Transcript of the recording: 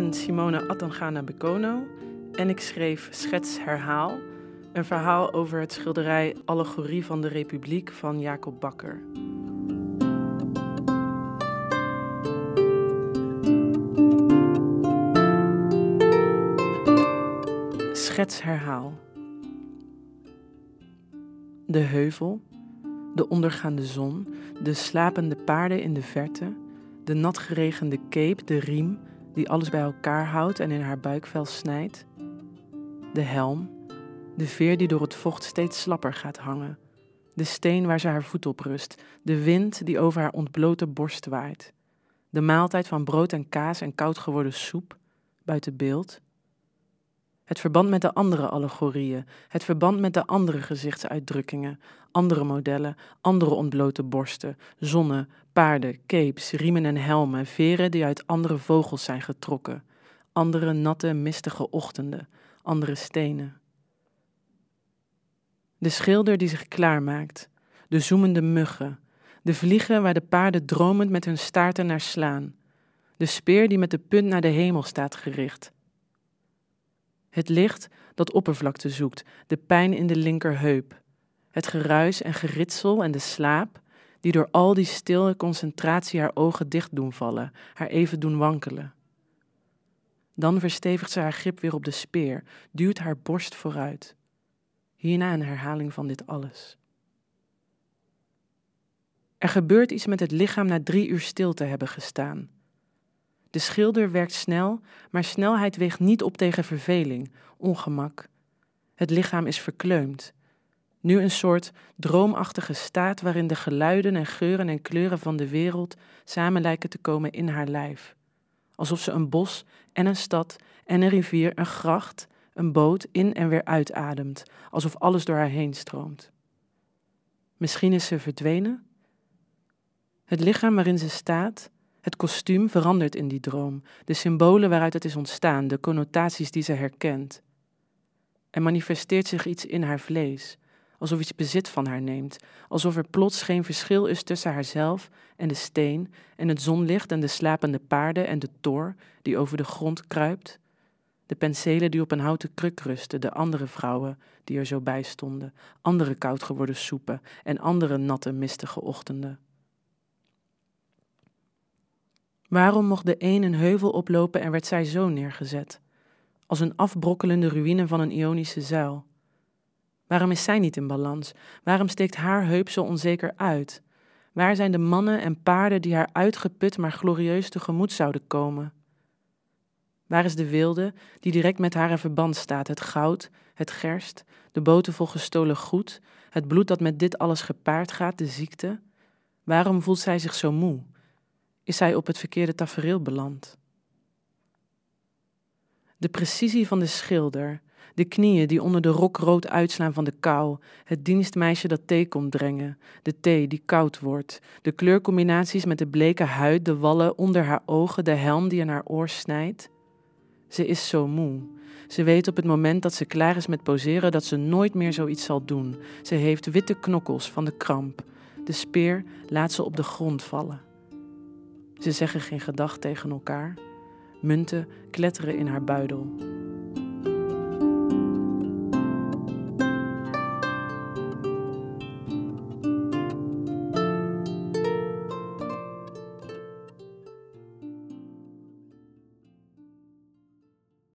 ben Simone Attangana Bekono en ik schreef Schets Herhaal, een verhaal over het schilderij Allegorie van de Republiek van Jacob Bakker. Schets Herhaal. De heuvel, de ondergaande zon, de slapende paarden in de verte, de natgeregende cape, de riem die alles bij elkaar houdt en in haar buikvel snijdt, de helm, de veer die door het vocht steeds slapper gaat hangen, de steen waar ze haar voet op rust, de wind die over haar ontblote borst waait, de maaltijd van brood en kaas en koud geworden soep, buiten beeld, het verband met de andere allegorieën, het verband met de andere gezichtsuitdrukkingen, andere modellen, andere ontblote borsten, zonnen, paarden, capes, riemen en helmen, veren die uit andere vogels zijn getrokken, andere natte, mistige ochtenden, andere stenen. De schilder die zich klaarmaakt, de zoemende muggen, de vliegen waar de paarden dromend met hun staarten naar slaan, de speer die met de punt naar de hemel staat gericht, het licht dat oppervlakte zoekt, de pijn in de linkerheup. Het geruis en geritsel en de slaap die door al die stille concentratie haar ogen dicht doen vallen, haar even doen wankelen. Dan verstevigt ze haar grip weer op de speer, duwt haar borst vooruit. Hierna een herhaling van dit alles. Er gebeurt iets met het lichaam na drie uur stil te hebben gestaan. De schilder werkt snel, maar snelheid weegt niet op tegen verveling, ongemak. Het lichaam is verkleumd. Nu een soort droomachtige staat waarin de geluiden en geuren en kleuren van de wereld samen lijken te komen in haar lijf. Alsof ze een bos en een stad en een rivier, een gracht, een boot in en weer uitademt, alsof alles door haar heen stroomt. Misschien is ze verdwenen? Het lichaam waarin ze staat, het kostuum verandert in die droom, de symbolen waaruit het is ontstaan, de connotaties die ze herkent. Er manifesteert zich iets in haar vlees, alsof iets bezit van haar neemt, alsof er plots geen verschil is tussen haarzelf en de steen en het zonlicht en de slapende paarden en de tor die over de grond kruipt, de penselen die op een houten kruk rusten, de andere vrouwen die er zo bij stonden, andere koud geworden soepen en andere natte, mistige ochtenden. Waarom mocht de een een heuvel oplopen en werd zij zo neergezet? Als een afbrokkelende ruïne van een Ionische zuil. Waarom is zij niet in balans? Waarom steekt haar heup zo onzeker uit? Waar zijn de mannen en paarden die haar uitgeput maar glorieus tegemoet zouden komen? Waar is de wilde die direct met haar in verband staat? Het goud, het gerst, de boten vol gestolen goed, het bloed dat met dit alles gepaard gaat, de ziekte? Waarom voelt zij zich zo moe? Is hij op het verkeerde tafereel beland. De precisie van de schilder, de knieën die onder de rok rood uitslaan van de kou, het dienstmeisje dat thee komt brengen, de thee die koud wordt, de kleurcombinaties met de bleke huid, de wallen onder haar ogen, de helm die in haar oor snijdt. Ze is zo moe. Ze weet op het moment dat ze klaar is met poseren dat ze nooit meer zoiets zal doen. Ze heeft witte knokkels van de kramp. De speer laat ze op de grond vallen. Ze zeggen geen gedag tegen elkaar. Munten kletteren in haar buidel.